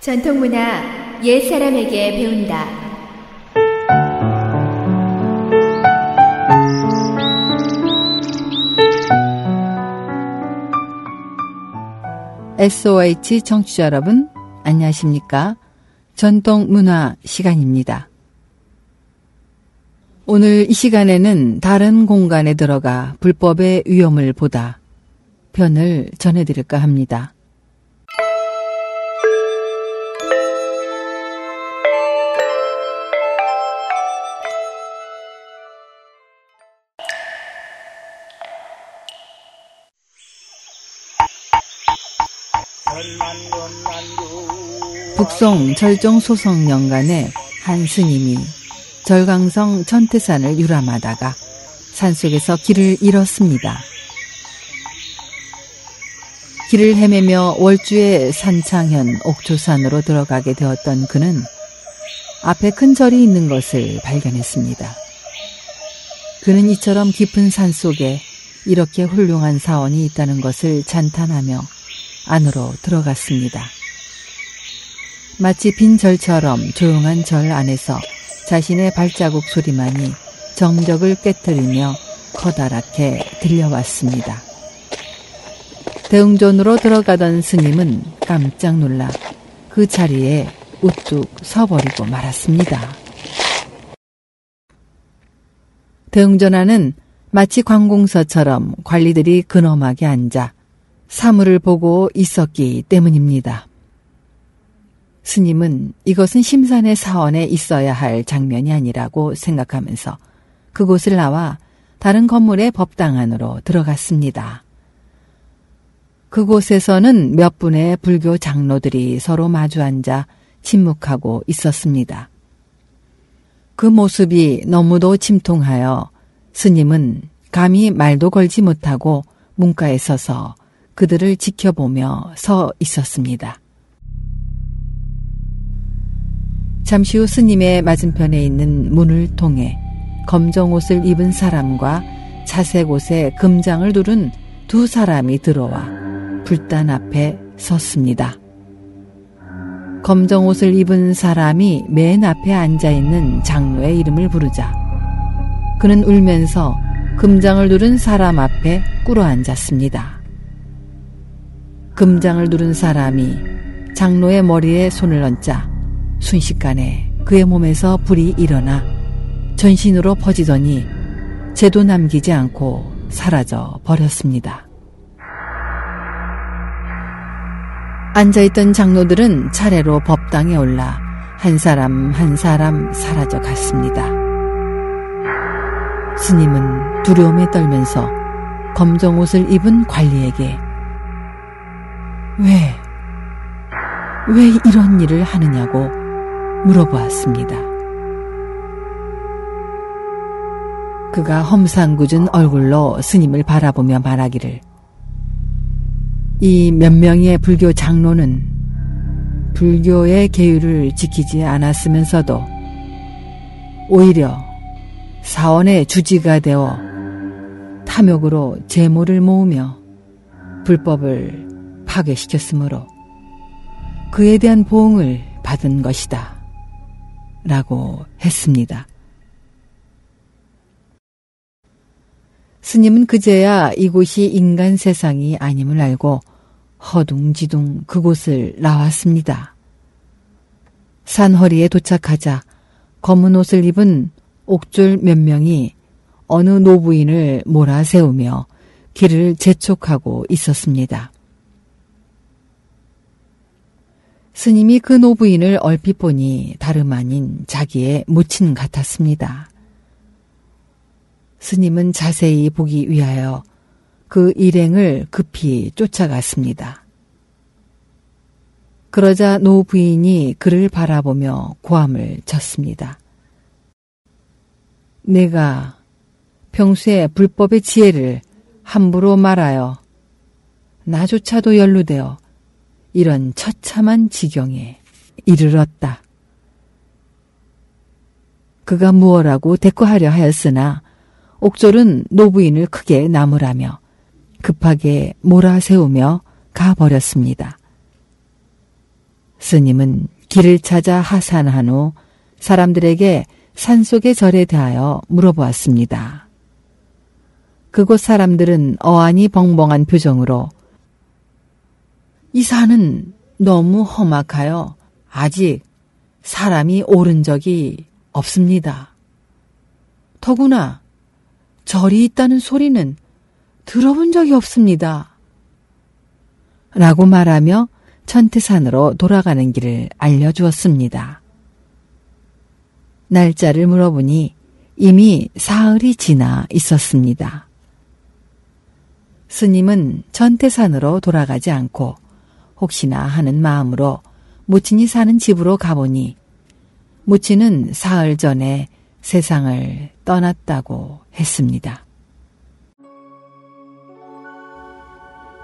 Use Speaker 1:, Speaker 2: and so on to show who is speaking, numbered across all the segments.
Speaker 1: 전통문화 옛 사람에게 배운다.
Speaker 2: SOH 청취자 여러분, 안녕하십니까? 전통문화 시간입니다. 오늘 이 시간에는 다른 공간에 들어가 불법의 위험을 보다 편을 전해드릴까 합니다. 북송 절정 소성 연간에 한 스님이 절강성 천태산을 유람하다가 산속에서 길을 잃었습니다. 길을 헤매며 월주의 산창현 옥조산으로 들어가게 되었던 그는 앞에 큰 절이 있는 것을 발견했습니다. 그는 이처럼 깊은 산 속에 이렇게 훌륭한 사원이 있다는 것을 찬탄하며 안으로 들어갔습니다. 마치 빈 절처럼 조용한 절 안에서 자신의 발자국 소리만이 정적을 깨뜨리며 커다랗게 들려왔습니다. 대웅전으로 들어가던 스님은 깜짝 놀라 그 자리에 우뚝 서버리고 말았습니다. 대웅전하는 마치 관공서처럼 관리들이 근엄하게 앉아 사물을 보고 있었기 때문입니다. 스님은 이것은 심산의 사원에 있어야 할 장면이 아니라고 생각하면서 그곳을 나와 다른 건물의 법당 안으로 들어갔습니다. 그곳에서는 몇 분의 불교 장로들이 서로 마주 앉아 침묵하고 있었습니다. 그 모습이 너무도 침통하여 스님은 감히 말도 걸지 못하고 문가에 서서 그들을 지켜보며 서 있었습니다. 잠시 후 스님의 맞은편에 있는 문을 통해 검정 옷을 입은 사람과 자색 옷에 금장을 두른 두 사람이 들어와 불단 앞에 섰습니다. 검정 옷을 입은 사람이 맨 앞에 앉아 있는 장로의 이름을 부르자 그는 울면서 금장을 두른 사람 앞에 꿇어 앉았습니다. 금장을 두른 사람이 장로의 머리에 손을 얹자 순식간에 그의 몸에서 불이 일어나 전신으로 퍼지더니 제도 남기지 않고 사라져 버렸습니다. 앉아있던 장로들은 차례로 법당에 올라 한 사람 한 사람 사라져 갔습니다. 스님은 두려움에 떨면서 검정 옷을 입은 관리에게 왜, 왜 이런 일을 하느냐고 물어보았습니다. 그가 험상궂은 얼굴로 스님을 바라보며 말하기를 이 몇 명의 불교 장로는 불교의 계율을 지키지 않았으면서도 오히려 사원의 주지가 되어 탐욕으로 재물을 모으며 불법을 파괴시켰으므로 그에 대한 보응을 받은 것이다. 라고 했습니다. 스님은 그제야 이곳이 인간 세상이 아님을 알고 허둥지둥 그곳을 나왔습니다. 산허리에 도착하자 검은 옷을 입은 옥졸 몇 명이 어느 노부인을 몰아세우며 길을 재촉하고 있었습니다. 스님이 그 노부인을 얼핏 보니 다름 아닌 자기의 모친 같았습니다. 스님은 자세히 보기 위하여 그 일행을 급히 쫓아갔습니다. 그러자 노 부인이 그를 바라보며 고함을 쳤습니다. 내가 평소에 불법의 지혜를 함부로 말하여 나조차도 연루되어 이런 처참한 지경에 이르렀다. 그가 무엇라고 대꾸하려 하였으나 옥졸은 노부인을 크게 나무라며 급하게 몰아세우며 가버렸습니다. 스님은 길을 찾아 하산한 후 사람들에게 산속의 절에 대하여 물어보았습니다. 그곳 사람들은 어안이 벙벙한 표정으로 이 산은 너무 험악하여 아직 사람이 오른 적이 없습니다. 더구나 절이 있다는 소리는 들어본 적이 없습니다. 라고 말하며 천태산으로 돌아가는 길을 알려주었습니다. 날짜를 물어보니 이미 사흘이 지나 있었습니다. 스님은 천태산으로 돌아가지 않고 혹시나 하는 마음으로 무친이 사는 집으로 가보니 무친은 사흘 전에 세상을 떠났다고 했습니다.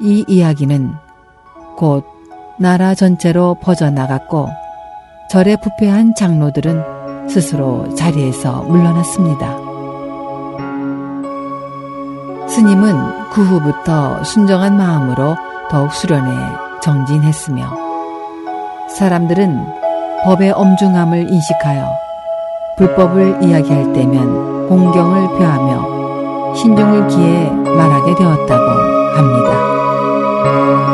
Speaker 2: 이 이야기는 곧 나라 전체로 퍼져나갔고 절에 부패한 장로들은 스스로 자리에서 물러났습니다. 스님은 그 후부터 순정한 마음으로 더욱 수련에 정진했으며 사람들은 법의 엄중함을 인식하여 불법을 이야기할 때면 공경을 표하며 신종을 기해 말하게 되었다고 합니다.